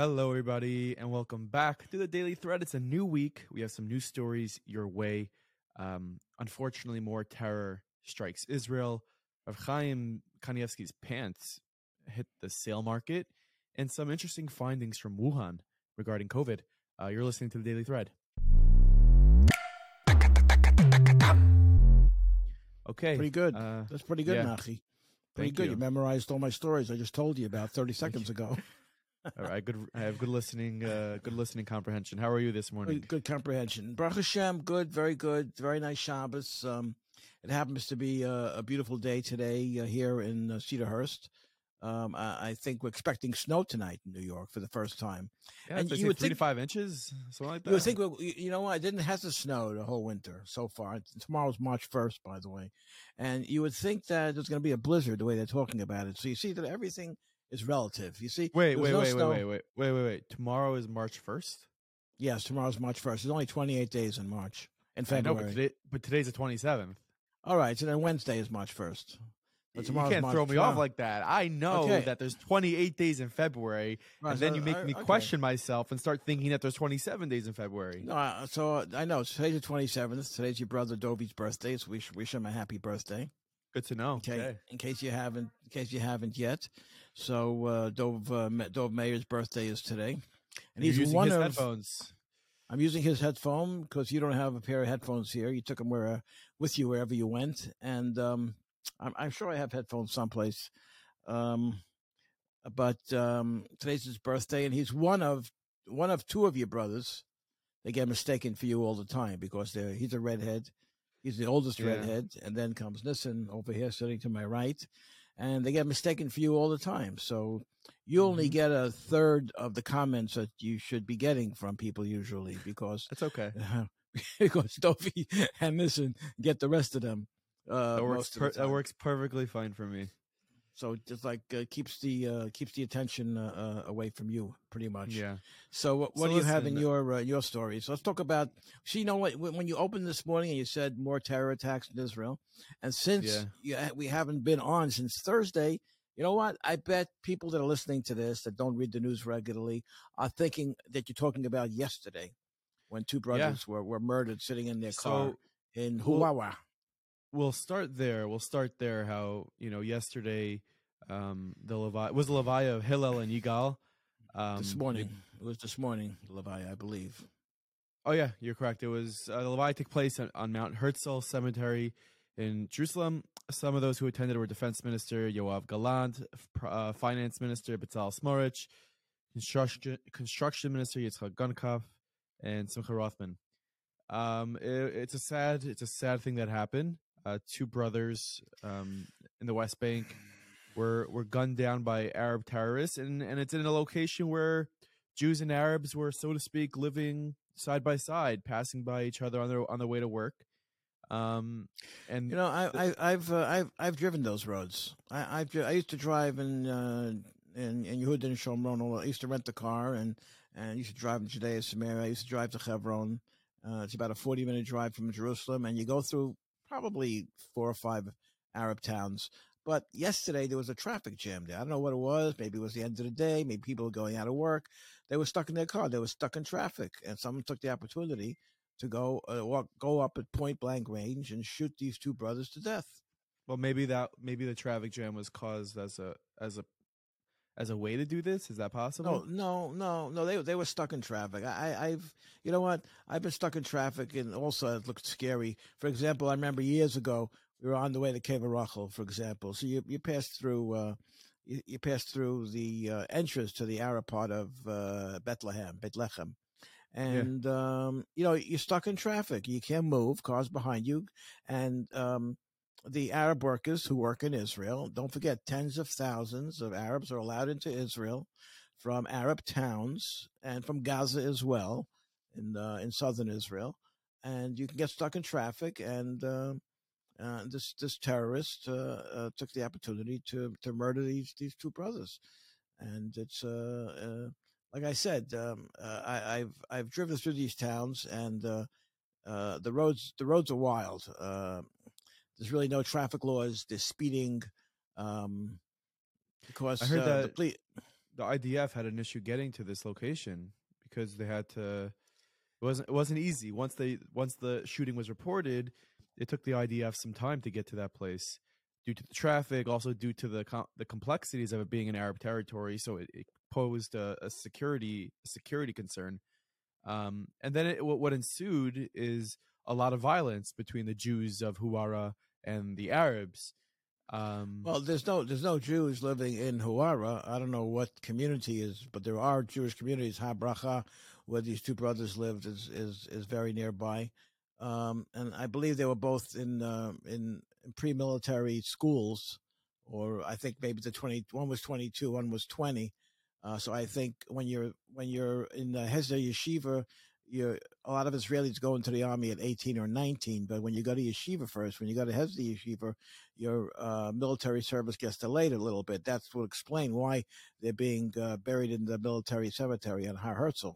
Hello, everybody, and welcome back to the Daily Thread. It's a new week. We have some new stories your way. Um, unfortunately, more terror strikes Israel. Rav Chaim Kanievsky's pants hit the sale market, and some interesting findings from Wuhan regarding COVID. Uh, you're listening to the Daily Thread. Okay, Pretty good. Uh, That's pretty good, yeah. Nachi. Pretty Thank good. you. You. memorized all my stories I just told you about 30 seconds ago. all right, good. I have good listening. Uh, good listening comprehension. How are you this morning? Good, comprehension. Baruch Hashem, good, very good. Very nice Shabbos. Um, it happens to be a, a beautiful day today uh, here in uh, Cedarhurst. Um, I, I think we're expecting snow tonight in New York for the first time. Yeah, and you would three to think- five inches, something like that. You would think, well, you know what? It didn't have to snow the whole winter so far. Tomorrow's March 1st, by the way. And you would think that there's going to be a blizzard the way they're talking about it. So you see that everything is relative. You see? Wait, wait, no wait, snow- wait, wait, wait, wait, wait. Tomorrow is March first. Yes, tomorrow's March 1st. There's only 28 days in March, in I know, February. but, today, but today's the twenty seventh. All right, so then Wednesday is March 1st. But You can't March throw me 12th. off like that. I know Okay. that there's 28 days in February, Right, and then so, you make uh, me okay. question myself and start thinking that there's 27 days in February. No, uh, so uh, I know today's the 27th. Today's your brother Dovi's birthday, so we should wish him a happy birthday. Good to know. Okay, in case you haven't, in case you haven't yet. So uh, Dov uh, Ma- Dov Mayer's birthday is today, and he's one his of. headphones. I'm using his headphone because you don't have a pair of headphones here. You took them where uh, with you wherever you went, and um, I'm, I'm sure I have headphones someplace. Um, but um, today's his birthday, and he's one of one of two of your brothers. They get mistaken for you all the time because they're he's a redhead. He's the oldest Yeah. redhead, and then comes Nissen over here sitting to my right, and they get mistaken for you all the time. So you only Mhm. get a third of the comments that you should be getting from people usually because That's okay. because Dovey and Nissen get the rest of them. Uh, That works. most of Per- the that works perfectly fine for me. So just like uh, keeps the uh, keeps the attention uh, uh, away from you, pretty much. Yeah. So what, what So do you have in your uh, your stories? Let's talk about. So you know what? When you opened this morning and you said more terror attacks in Israel, and since Yeah. you, we haven't been on since Thursday, you know what? I bet people that are listening to this that don't read the news regularly are thinking that you're talking about yesterday, when two brothers were, were murdered sitting in their car So in well, Huwara. We'll start there. We'll start there. How you know yesterday, um, the levaya was the levaya of Hillel and Yigal. Um, this morning, it was this morning, levaya, I believe. Oh yeah, you're correct. It was uh, the levaya took place on, on Mount Herzl Cemetery in Jerusalem. Some of those who attended were Defense Minister Yoav Gallant, uh, Finance Minister Bezalel Smotrich, Construction Construction Minister Yitzchak Goldknopf, and Simcha Rothman. Um, it, it's a sad, it's a sad thing that happened. Uh, two brothers um, in the West Bank were were gunned down by Arab terrorists, and and it's in a location where Jews and Arabs were, so to speak, living side by side, passing by each other on their on their way to work. Um, and You know, I, I, I've uh, I've I've driven those roads. I I've, I used to drive in uh, in in Yehuda and Shomron. I used to rent the car and and I used to drive in Judea and Samaria. I used to drive to Hebron. Uh, it's about a forty minute drive from Jerusalem, and you go through probably four or five Arab towns. But yesterday there was a traffic jam there. I don't know what it was. Maybe it was the end of the day. Maybe people were going out of work. They were stuck in their car. They were stuck in traffic, and someone took the opportunity to go uh, walk, go up at point blank range and shoot these two brothers to death. well, maybe that maybe the traffic jam was caused as a as a as a way to do this. Is that possible? No, no, no, no. They they were stuck in traffic. I, I've you know what? I've been stuck in traffic, and also it looked scary. For example, I remember years ago we were on the way to Kever Rachel, for example. So you you pass through. Uh, you, you pass through the uh, entrance to the Arab part of uh, Bethlehem, Bethlehem, and um, you know you're stuck in traffic. You can't move. Cars behind you, and um, the Arab workers who work in Israel. Don't forget, tens of thousands of Arabs are allowed into Israel from Arab towns and from Gaza as well, in uh, in southern Israel, and you can get stuck in traffic. And uh, uh, this this terrorist uh, uh, took the opportunity to to murder these these two brothers, and it's uh, like I said, um, I, I've I've driven through these towns, and the roads the roads are wild. There's really no traffic laws. There's speeding. Um, because I heard uh, the that- police. the IDF had an issue getting to this location because they had to. It wasn't it wasn't easy. Once they once the shooting was reported, it took the IDF some time to get to that place due to the traffic, also due to the com- the complexities of it being an Arab territory. So it, it posed a, a, security a security concern. Um, and then it, what, what ensued is a lot of violence between the Jews of Huwara and the Arabs. Um, well, there's no there's no Jews living in Huwara. I don't know what community is, but there are Jewish communities. Har Bracha, where these two brothers lived, is is is very nearby, um, and I believe they were both in uh, in, pre-military schools, or I think maybe the twenty one was twenty two, one was twenty. Uh, so I think when you're when you're in the Hesder Yeshiva, you a lot of Israelis go into the army at 18 or 19, but when you go to yeshiva first, when you go to Hesder Yeshiva, your uh, military service gets delayed a little bit. That's will explain why they're being uh, buried in the military cemetery on Har Herzl.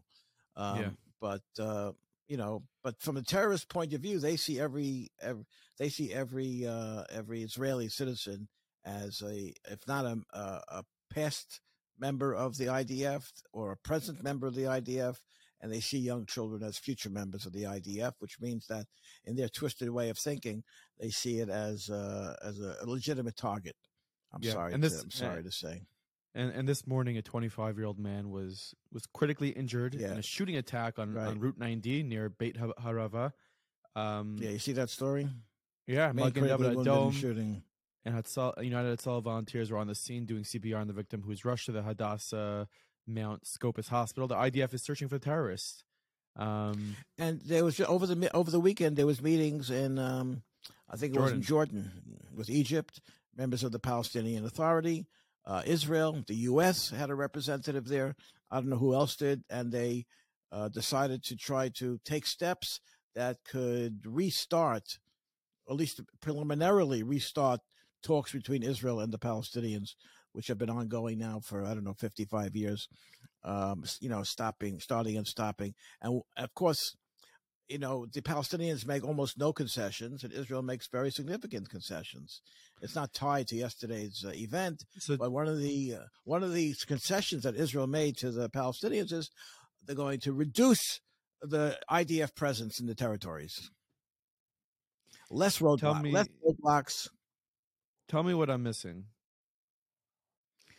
Um, yeah. But uh, you know, but from a terrorist point of view, they see every, every they see every uh, every Israeli citizen as a, if not a, a, a past member of the IDF or a present member of the IDF, and they see young children as future members of the IDF, which means that in their twisted way of thinking, they see it as a, as a legitimate target. I'm yeah, sorry. And this, to, I'm sorry uh, to say. And and this morning, a 25 year old man was was critically injured yeah. in a shooting attack on, right. on Route 90 near Beit HaArava. Um, yeah, you see that story? Yeah, Magen David Adom shooting. And Hatzal, United Hatzalah volunteers were on the scene doing CPR on the victim, who was rushed to the Hadassah Mount Scopus Hospital. The IDF is searching for terrorists. Um, and there was over the over the weekend there was meetings in um, I think it Jordan. was in Jordan with Egypt, members of the Palestinian Authority, uh, Israel, the U.S. had a representative there. I don't know who else did, and they uh, decided to try to take steps that could restart, at least preliminarily restart talks between Israel and the Palestinians which have been ongoing now for I don't know 55 years. Um, you know, stopping, starting, and stopping, and of course, you know the Palestinians make almost no concessions, and Israel makes very significant concessions. It's not tied to yesterday's uh, event, so, but one of the uh, one of the concessions that Israel made to the Palestinians is they're going to reduce the IDF presence in the territories. Less roadblocks. less roadblocks. Tell me what I'm missing.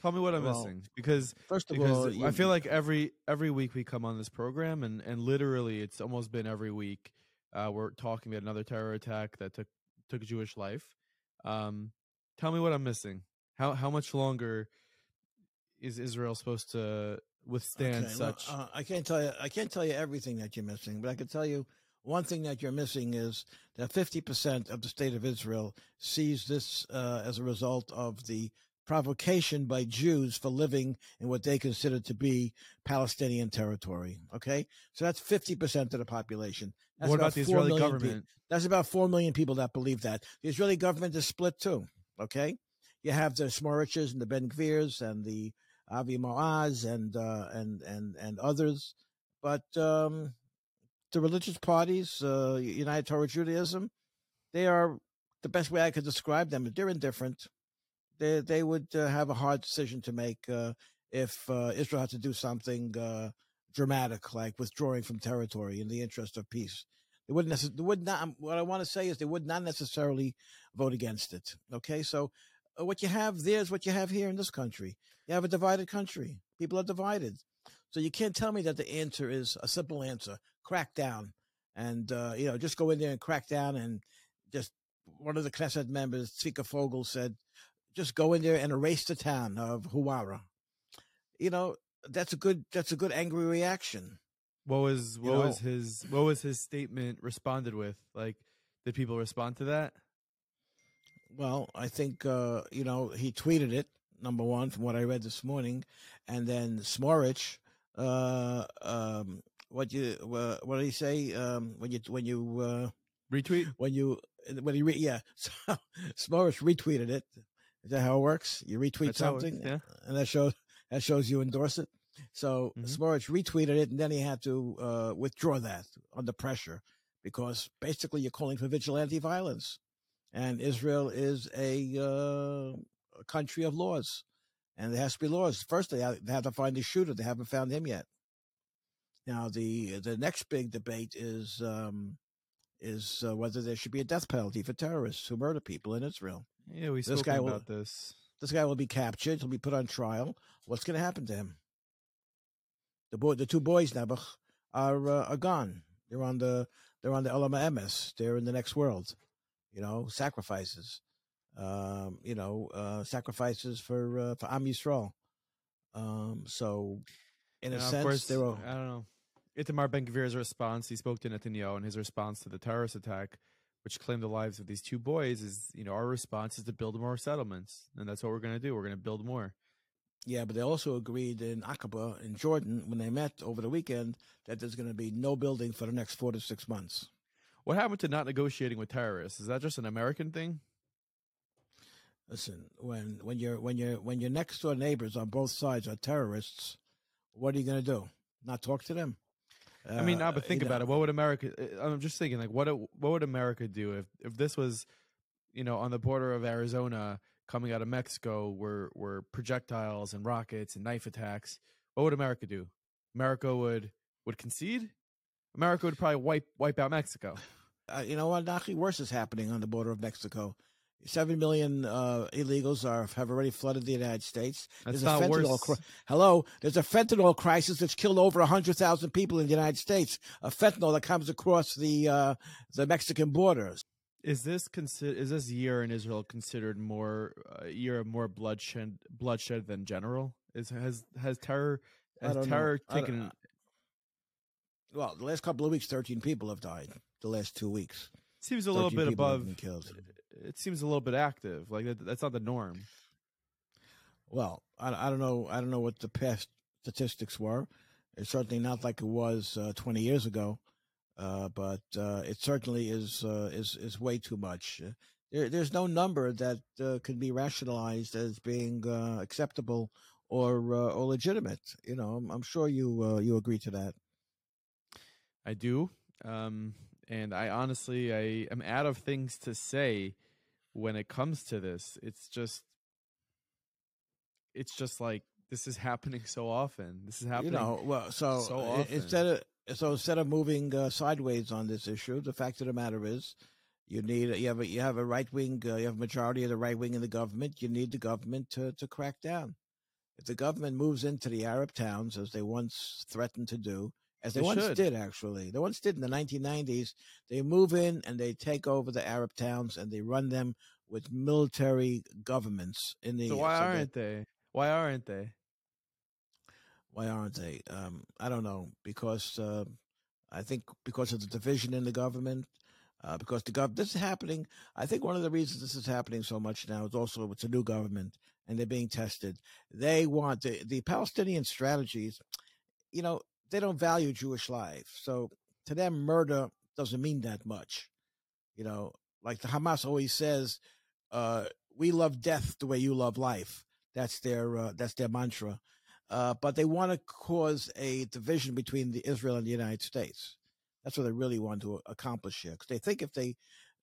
Tell me what I'm well, missing because first of because all, you, I feel like every every week we come on this program and and literally it's almost been every week uh, we're talking about another terror attack that took took Jewish life. Um, tell me what I'm missing. How how much longer is Israel supposed to withstand okay, such? Well, uh, I can't tell you. I can't tell you everything that you're missing, but I can tell you one thing that you're missing is that 50% of the state of Israel sees this uh, as a result of the provocation by Jews for living in what they consider to be Palestinian territory. Okay, so that's fifty percent of the population. That's what about, about the Israeli government? That's about four million people that believe that. The Israeli government is split too. Okay, you have the Smotriches and the Ben Gvirs and the Avi Maoz and uh, and and and others, but um, the religious parties, uh, United Torah Judaism, they are the best way I could describe them. They're indifferent they they would uh, have a hard decision to make uh, if uh, Israel had to do something uh, dramatic like withdrawing from territory in the interest of peace. They wouldn't necessarily. Would not. What I want to say is they would not necessarily vote against it. Okay, so uh, what you have there is what you have here in this country. You have a divided country. People are divided. So you can't tell me that the answer is a simple answer: crack down, and uh, you know, just go in there and crack down and just. One of the Knesset members, Tzvika Fogel, said, just go in there and erase the town of Huwara. You know, that's a good that's a good angry reaction. What was what you was his what was his statement responded with? Like did people respond to that? Well, I think uh, you know, he tweeted it, number one, from what I read this morning, and then Smotrich, uh, um, what you uh, what did he say? Um, when you when you uh, retweet when you when he re- yeah, so Smotrich retweeted it is that how it works? You retweet That's something, yeah. and that shows that shows you endorse it. So mm-hmm. retweeted it, and then he had to uh, withdraw that under pressure because basically you're calling for vigilante violence, and Israel is a, uh, a country of laws, and there has to be laws. First, they have, they have to find the shooter. They haven't found him yet. Now, the the next big debate is um, is uh, whether there should be a death penalty for terrorists who murder people in Israel. Yeah, we This spoke guy about will- this. This guy will be captured. He'll be put on trial. What's going to happen to him? The boy, the two boys, Nebuch, are uh, are gone. They're on the they're on the Olam HaEmes. They're in the next world. You know, sacrifices. Um, you know, uh, sacrifices for uh, for Am Yisrael. Um, so, in a of sense, course, they were I don't know. Itamar Ben Gvir's response, he spoke to Netanyahu, and his response to the terrorist attack, which claimed the lives of these two boys, is you know our response is to build more settlements, and that's what we're going to do. We're going to build more. Yeah, but they also agreed in Aqaba in Jordan when they met over the weekend that there's going to be no building for the next four to six months. What happened to not negotiating with terrorists? Is that just an American thing? Listen, when when your when your when your next door neighbors on both sides are terrorists, what are you going to do? Not talk to them? I mean, Uh, no, but think you know, about it. What would America? uh, I'm just thinking, like, what what would America do if if this was, you know, on the border of Arizona, coming out of Mexico, were were projectiles and rockets and knife attacks? What would America do? America would would concede. America would probably wipe wipe out Mexico. Uh, you know what? Actually, worse is happening on the border of Mexico. Seven million uh, illegals are have already flooded the United States. That's There's not a fentanyl worse. cri- Hello, there's a fentanyl crisis that's killed over hundred thousand people in the United States. A fentanyl that comes across the uh, the Mexican borders. Is this consider is this year in Israel considered more a year of more bloodshed bloodshed than general? Is has has terror has don't know. terror taken? Well, the last couple of weeks, thirteen people have died. The last two weeks, Seems a little bit above. It seems a little bit active. Like that, that's not the norm. Well, I, I don't know. I don't know what the past statistics were. It's certainly not like it was uh, 20 years ago, uh, but uh, it certainly is uh, is is way too much. Uh, There, there's no number that uh, can be rationalized as being uh, acceptable or uh, or legitimate. You know, I'm, I'm sure you uh, you agree to that. I do. Um, and I honestly, I am out of things to say when it comes to this. It's just, it's just like this is happening so often. This is happening. You know, well, so, so often. instead of so instead of moving uh, sideways on this issue, the fact of the matter is, you need you have a you have a right wing uh, you have a majority of the right wing in the government. You need the government to to crack down. If the government moves into the Arab towns as they once threatened to do, as they, They once should. did actually, they once did in the 1990s, they move in and they take over the Arab towns and they run them with military governments in the. so why so aren't they? Why aren't they? Why aren't they? Um, I don't know because uh, I think because of the division in the government. Uh, because the gov this is happening. I think one of the reasons this is happening so much now is also it's a new government and they're being tested. They want the the Palestinian strategies. You know they don't value Jewish life, so to them murder doesn't mean that much. You know, like the Hamas always says, uh, "We love death the way you love life." That's their uh, that's their mantra uh, but they want to cause a division between the Israel and the United States. That's what they really want to accomplish here, because they think if they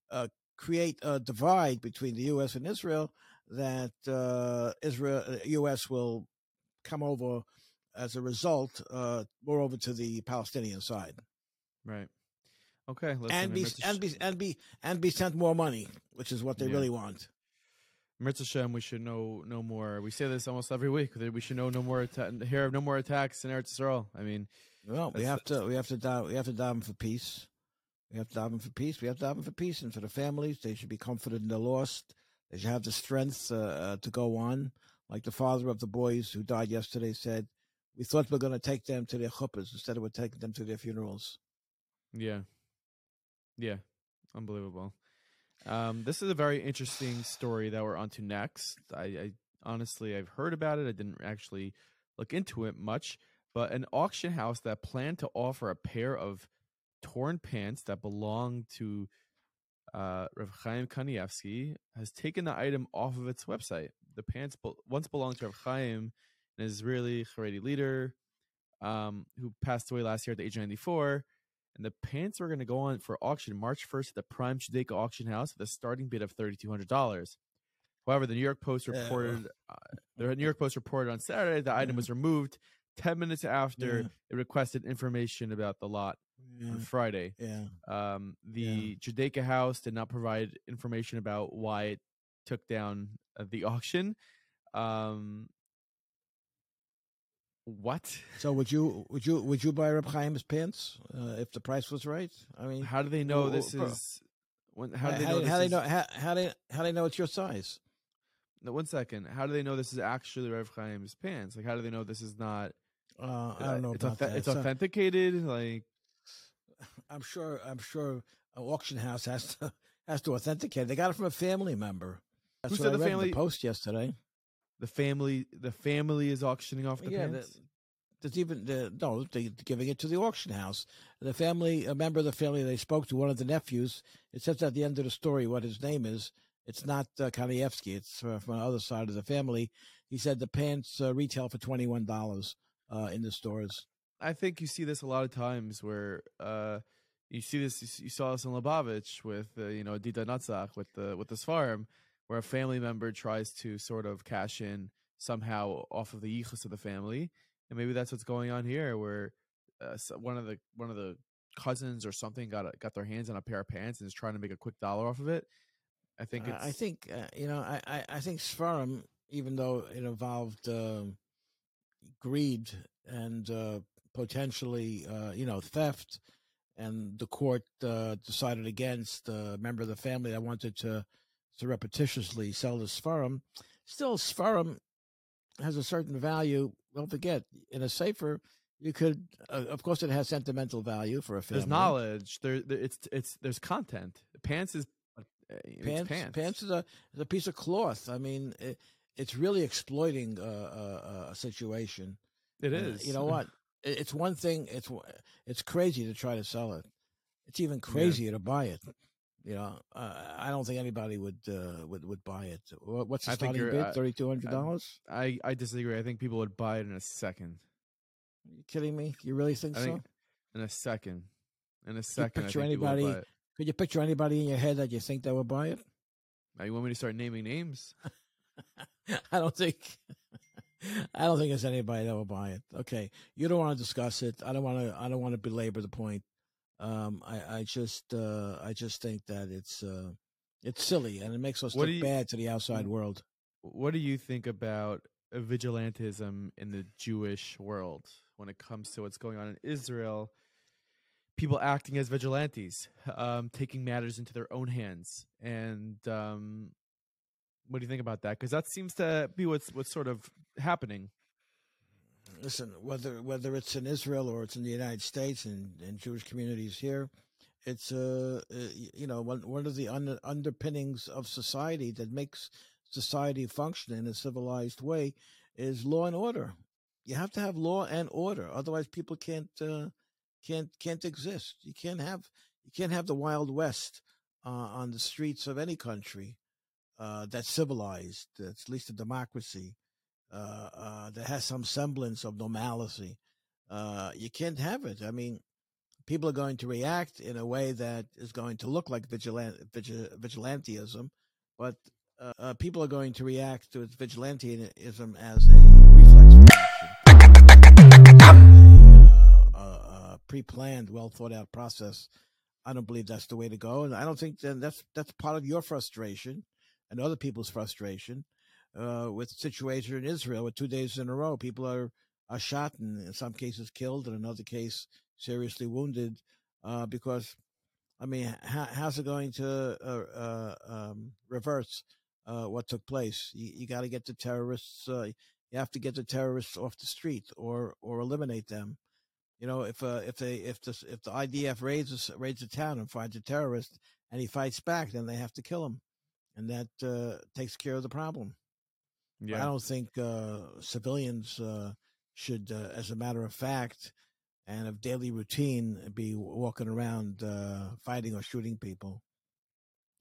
uh, create a divide between the U.S. and Israel, that uh, Israel, uh, U.S. will come over as a result, uh, more over to the Palestinian side, Right. Okay. Listen, and be and be and be and be sent more money, which is what they Yeah. really want. Mirza Shem, we should know no more. We say this almost every week. That we should know no more. Atta- hear of no more attacks in Eretz Yisrael. I mean, Well, we have to we have to dive, we have to dive for peace. We have to dive for peace. We have to dive for peace, and for the families, they should be comforted in the lost. They should have the strength uh, uh, to go on. Like the father of the boys who died yesterday said, "We thought we are going to take them to their chuppahs instead of we're taking them to their funerals." Yeah. Yeah. Unbelievable. Um, this is a very interesting story that we're on to next. I, I honestly I've heard about it. I didn't actually look into it much, but an auction house that planned to offer a pair of torn pants that belonged to uh, Rav Chaim Kanievsky has taken the item off of its website. The pants be- once belonged to Rav Chaim, an Israeli Haredi leader um, who passed away last year at the age of 94 and the pants were going to go on for auction March 1st at the Prime Judaica auction house with a starting bid of $3,200. However, the New York Post Yeah. reported uh, the New York Post reported on Saturday the item was removed ten minutes after Yeah. it requested information about the lot on Friday. yeah. Um, the Judaica House did not provide information about why it took down uh, the auction. Um, what? So would you would you would you buy Reb Chaim's pants uh, if the price was right? I mean, How do they know Well, this bro, is? When, how do they how, know? How they know how, how they how they know it's your size? No, one second. How do they know this is actually Reb Chaim's pants? Like, how do they know this is not? Uh, I don't know it's about auth- that. It's So- authenticated. Like, I'm sure. I'm sure an auction house has to has to authenticate. They got it from a family member. That's Who what said I the read in family- post yesterday. The family, the family is auctioning off the yeah, pants. there's even the, no, they giving it to the auction house. The family, a member of the family, they spoke to one of the nephews. It says at the end of the story what his name is. It's not uh, Kanievsky. It's uh, from the other side of the family. He said the pants uh, retail for twenty one dollars uh, in the stores. I think you see this a lot of times where uh, you see this. You, saw this in Lubavitch with uh, you know Didan Natzach with the with this farm, where a family member tries to sort of cash in somehow off of the yichus of the family, and maybe that's what's going on here, where uh, one of the one of the cousins or something got a, got their hands on a pair of pants and is trying to make a quick dollar off of it. I think it's I think uh, you know. I I, I think Sfarim, even though it involved um, greed and uh, potentially uh, you know theft, and the court uh, decided against a member of the family that wanted to surreptitiously sell the Sfarim. Still, Sfarim has a certain value. Don't forget, in a safer, you could, uh, of course, it has sentimental value for a family. there's knowledge. There, there it's it's there's content. Pants is uh, pants, pants. pants is a is a piece of cloth. I mean, it, it's really exploiting uh, a, a situation. It is. Uh, you know what? It, it's one thing. It's it's crazy to try to sell it. It's even crazier to buy it. You know, uh, I don't think anybody would uh, would would buy it. What's the I starting bid? uh, Thirty two hundred dollars? I I disagree. I think people would buy it in a second. Are You kidding me? You really think I so? think in a second. In a second, picture think people would anybody- Could you picture anybody in your head that you think that would buy it? Now, you want me to start naming names? I don't think. I don't think there's anybody that will buy it. Okay, you don't want to discuss it. I don't want to. I don't want to belabor the point. Um, I, I just, uh, I just think that it's, uh, it's silly and it makes us What look you- bad to the outside world. What do you think about uh, vigilantism in the Jewish world when it comes to what's going on in Israel? People acting as vigilantes, um, taking matters into their own hands, and um, what do you think about that? Because that seems to be what's what's sort of happening. Listen, whether whether it's in Israel or it's in the United States and, and Jewish communities here, it's uh, uh you know one one of the un- underpinnings of society that makes society function in a civilized way is law and order. You have to have law and order, otherwise people can't uh, can't can't exist. You can't have you can't have the Wild West uh, on the streets of any country uh, that's civilized, that's at least a democracy that has some semblance of normalcy. Uh, you can't have it. I mean, people are going to react in a way that is going to look like vigilant, vigil, vigilantism, but uh, uh, people are going to react to its vigilantism as a reflex reaction, a, uh, a pre-planned, well thought out process. I don't believe that's the way to go, and I don't think that that's that's part of your frustration and other people's frustration uh, with the situation in Israel, with two days in a row, people are are shot and in some cases killed, and another case seriously wounded, uh, because I mean, how, how's it going to uh, uh, um, reverse uh, what took place? You, you got to get the terrorists. Uh, you have to get the terrorists off the street or or eliminate them. You know, if if they if the if the IDF raids raids a town and finds a terrorist and he fights back, then they have to kill him, and that takes care of the problem. I don't think uh, civilians uh, should, uh, as a matter of fact, and of daily routine, be walking around uh, fighting or shooting people.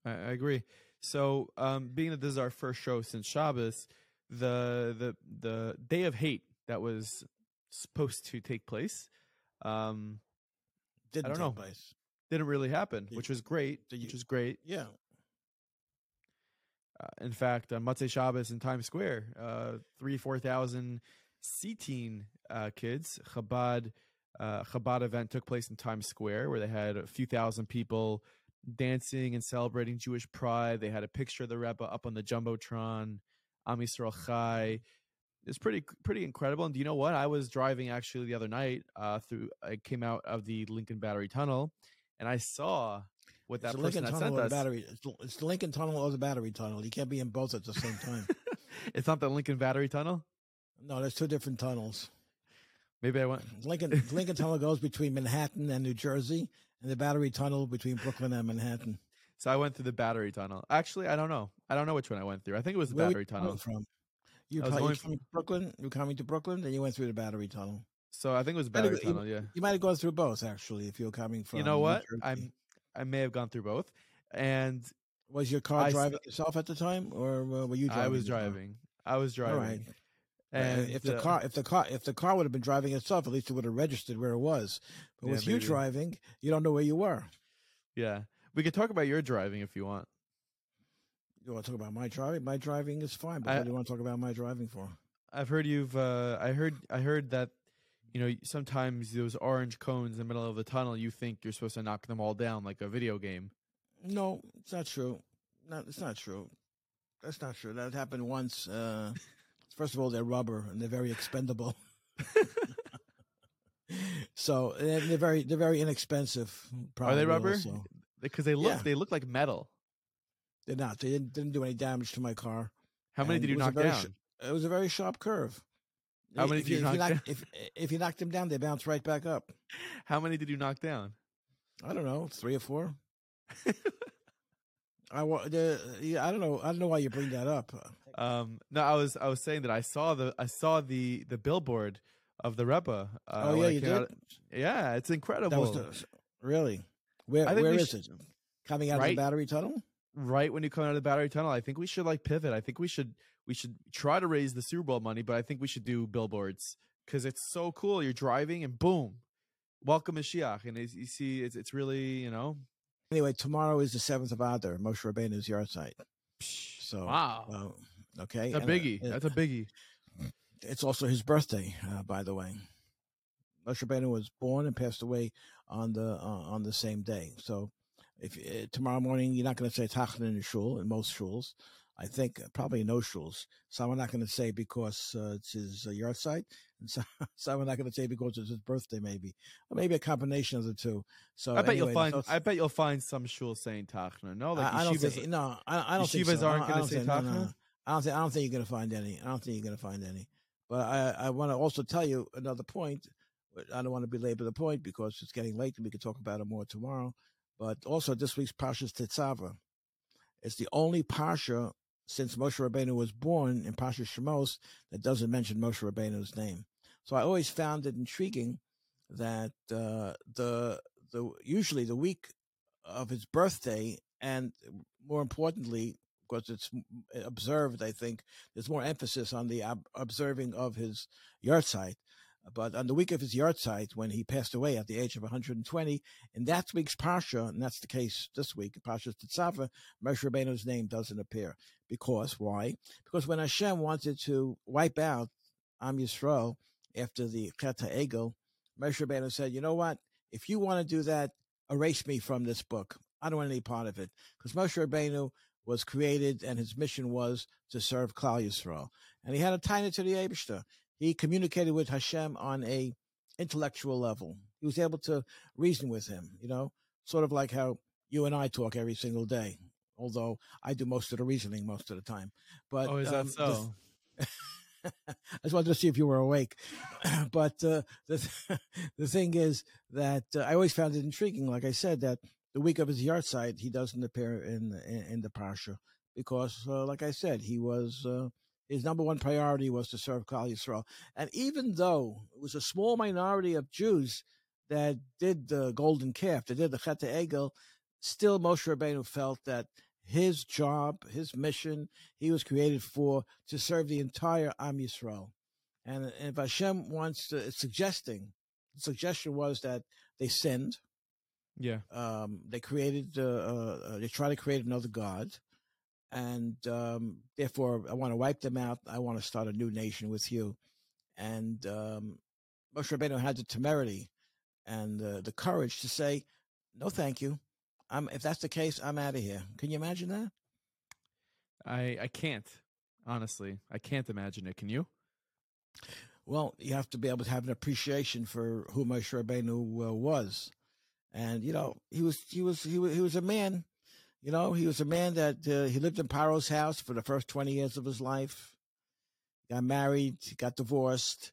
I, I agree. So, um, being that this is our first show since Shabbos, the the the day of hate that was supposed to take place um, Didn't don't take know. place. didn't really happen, Did- which was great. you- Which was great. Yeah, Uh, in fact, on Motzei Shabbos in Times Square, uh, three four thousand seateen uh, kids Chabad uh, Chabad event took place in Times Square, where they had a few thousand people dancing and celebrating Jewish pride. They had a picture of the Rebbe up on the jumbotron. Am Yisrael Chai. It's pretty pretty incredible. And do you know what? I was driving actually the other night uh, through. I came out of the Lincoln Battery Tunnel, and I saw that It's the person Lincoln that Tunnel sent or us. the battery. It's it's the Lincoln Tunnel or the Battery Tunnel. You can't be in both at the same time. it's not the Lincoln Battery Tunnel. no, there's two different tunnels. Maybe I went. Lincoln Lincoln Tunnel goes between Manhattan and New Jersey, and the Battery Tunnel between Brooklyn and Manhattan. So I went through the Battery Tunnel. Actually, I don't know. I don't know which one I went through. I think it was the Where Battery Tunnel. from? You I was probably going you coming from Brooklyn. You were coming to Brooklyn, then you went through the Battery Tunnel. So I think it was Battery Tunnel. Yeah. You might have gone through both actually, if you were coming from. You know what? I'm. I may have gone through both, and Was your car I driving yourself at the time, or were you driving? I was driving. I was driving. right. Uh, And if the uh, car, if the car, if the car would have been driving itself, at least it would have registered where it was. But Yeah, with you driving, you don't know where you were. yeah, we could talk about your driving if you want. You want to talk about my driving? My driving is fine, but I- what do you want to talk about my driving for? I've heard you've. Uh, I heard. I heard that. You know, sometimes those orange cones in the middle of the tunnel, you think you're supposed to knock them all down like a video game. No, it's not true. No, it's not true. That's not true. That happened once. Uh, first of all, they're rubber and they're very expendable. so they're, they're very they're very inexpensive. Are they rubber? Because they look. Yeah. They look like metal. They're not. They didn't, didn't do any damage to my car. How many And did you knock down? sh- It was a very sharp curve. How many if did you if knock knock, if, if you knock them down, they bounce right back up. How many did you knock down? I don't know, three or four. I yeah, I don't know. I don't know why you bring that up. Um, no, I was I was saying that I saw the I saw the the billboard of the Rebbe. Uh, oh yeah, you did. out- yeah, it's incredible. That was the, really. Where where is sh- it? Coming out of the battery tunnel? right when you come out of the battery tunnel. I think we should like pivot. I think we should we should try to raise the Super Bowl money, but I think we should do billboards because it's so cool. You're driving and boom, welcome Mashiach, and you see it's it's really you know. Anyway, tomorrow is the seventh of Adar, Moshe Rabbeinu's yahrzeit. So Wow, well, okay, that's a uh, biggie. That's a biggie. it's also his birthday, uh, by the way. Moshe Rabbeinu was born and passed away on the uh, on the same day. So, if uh, tomorrow morning you're not going to say Tachan in the shul in most shuls, I think uh, probably in no shuls. Some are not going to say because uh, it's his uh, yahrzeit, and some, some are not going to say because it's his birthday, maybe, or maybe a combination of the two. So I bet you'll find. I bet you'll find some shul saying Tachna. No, like I, I don't think no. I, I don't think so. aren't gonna don't say think- no, no, I don't think. I don't think you're going to find any. I don't think you're going to find any. But I, I want to also tell you another point. I don't want to belabor the point because it's getting late and we can talk about it more tomorrow. But also this week's Parsha's Tetzava. It's the only Pasha since Moshe Rabbeinu was born in Parsha Shemos that doesn't mention Moshe Rabbeinu's name. So I always found it intriguing that uh, the the usually the week of his birthday and more importantly because it's observed i think there's more emphasis on the ob- observing of his yahrzeit but on the week of his yahrzeit when he passed away at the age of 120 in that week's parsha and that's the case this week parsha Tetzava, Moshe Rabbeinu's name doesn't appear. Because why? Because when Hashem wanted to wipe out Am Yisrael after the Chet Egel Moshe Rabbeinu said you know what? If you want to do that erase me from this book. I don't want any part of it. Because Moshe Rabbeinu was created and his mission was to serve Klal Yisrael. And he had a tiny to the Aibishter. He communicated with Hashem on a intellectual level. He was able to reason with him, you know, sort of like how you and I talk every single day. Although I do most of the reasoning most of the time. But oh, is um, that the- so? I just wanted to see if you were awake. but uh, the the thing is that uh, I always found it intriguing. Like I said, that the week of his yahrzeit, he doesn't appear in in, in the parsha because, uh, like I said, he was uh, his number one priority was to serve Klal Yisrael. And even though it was a small minority of Jews that did the golden calf, that did the Chet Egel, still Moshe Rabbeinu felt that his job, his mission, he was created for to serve the entire Am Yisrael. And, and if Hashem wants to, it's suggesting, the suggestion was that they sinned. Yeah. Um, they created, uh, uh, they tried to create another God. And um, therefore I want to wipe them out. I want to start a new nation with you. And um, Moshe Rabbeinu had the temerity and uh, the courage to say, "No, thank you. I'm if that's the case, I'm out of here." Can you imagine that? I I can't honestly. I can't imagine it. Can you? Well, you have to be able to have an appreciation for who Moshe Rabbeinu uh, was, and you know he was he was he was he was a man. You know, he was a man that uh, he lived in Paro's house for the first twenty years of his life. Got married, got divorced.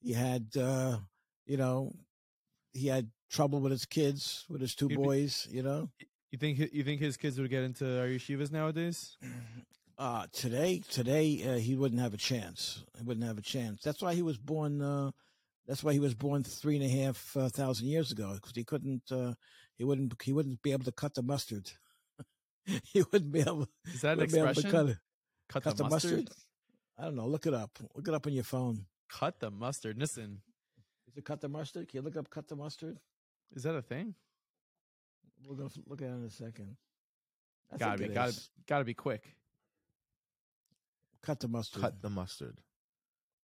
He had, uh, you know, he had trouble with his kids, with his 2 He'd be- boys. You know, You think you think his kids would get into our yeshivas nowadays? uh, today, today uh, he wouldn't have a chance. He wouldn't have a chance. That's why he was born. Uh, that's why he was born three and a half uh, thousand years ago because he couldn't. Uh, he wouldn't. He wouldn't be able to cut the mustard. he wouldn't be able. Is that an wouldn't be able to expression? cut. Cut, Cut the, the mustard? mustard? I don't know. Look it up. Look it up on your phone. Cut the mustard. Listen, Is it cut the mustard? Can you look up cut the mustard? is that a thing? We're gonna look at it in a second. I Gotta be, gotta, is. gotta be quick. cut the mustard. Cut the mustard.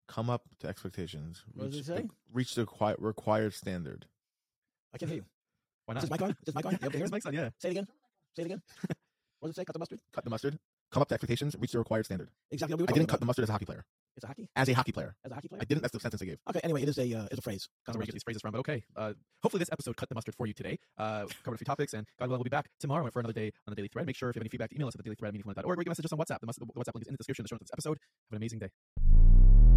Come up to expectations. What does it Reach say? the- Reach the requi- required standard. I can't hear you. Why not? Is not? this mic on? Is this mic on? You able to hear Here's it? Mike's on, yeah. Say it again. Say it again. what does it say? Cut the mustard. Cut the mustard. Come up to expectations. Reach the required standard. Exactly. What we were I didn't cut the mustard as a hockey player. It's a hockey. As a hockey player. As a hockey player. I didn't. That's the sentence I gave. Okay. Anyway, it is a uh, it's a phrase. That's Cut where we the get these phrases from. But okay, uh, hopefully this episode cut the mustard for you today. Uh, covered a few topics, and God willing, we'll be back tomorrow for another day on the Daily Thread. Make sure if you have any feedback, email us at the Daily Thread, meaningful.org, or you can message us on WhatsApp. The, mus- the WhatsApp link is in the description of this episode. Have an amazing day.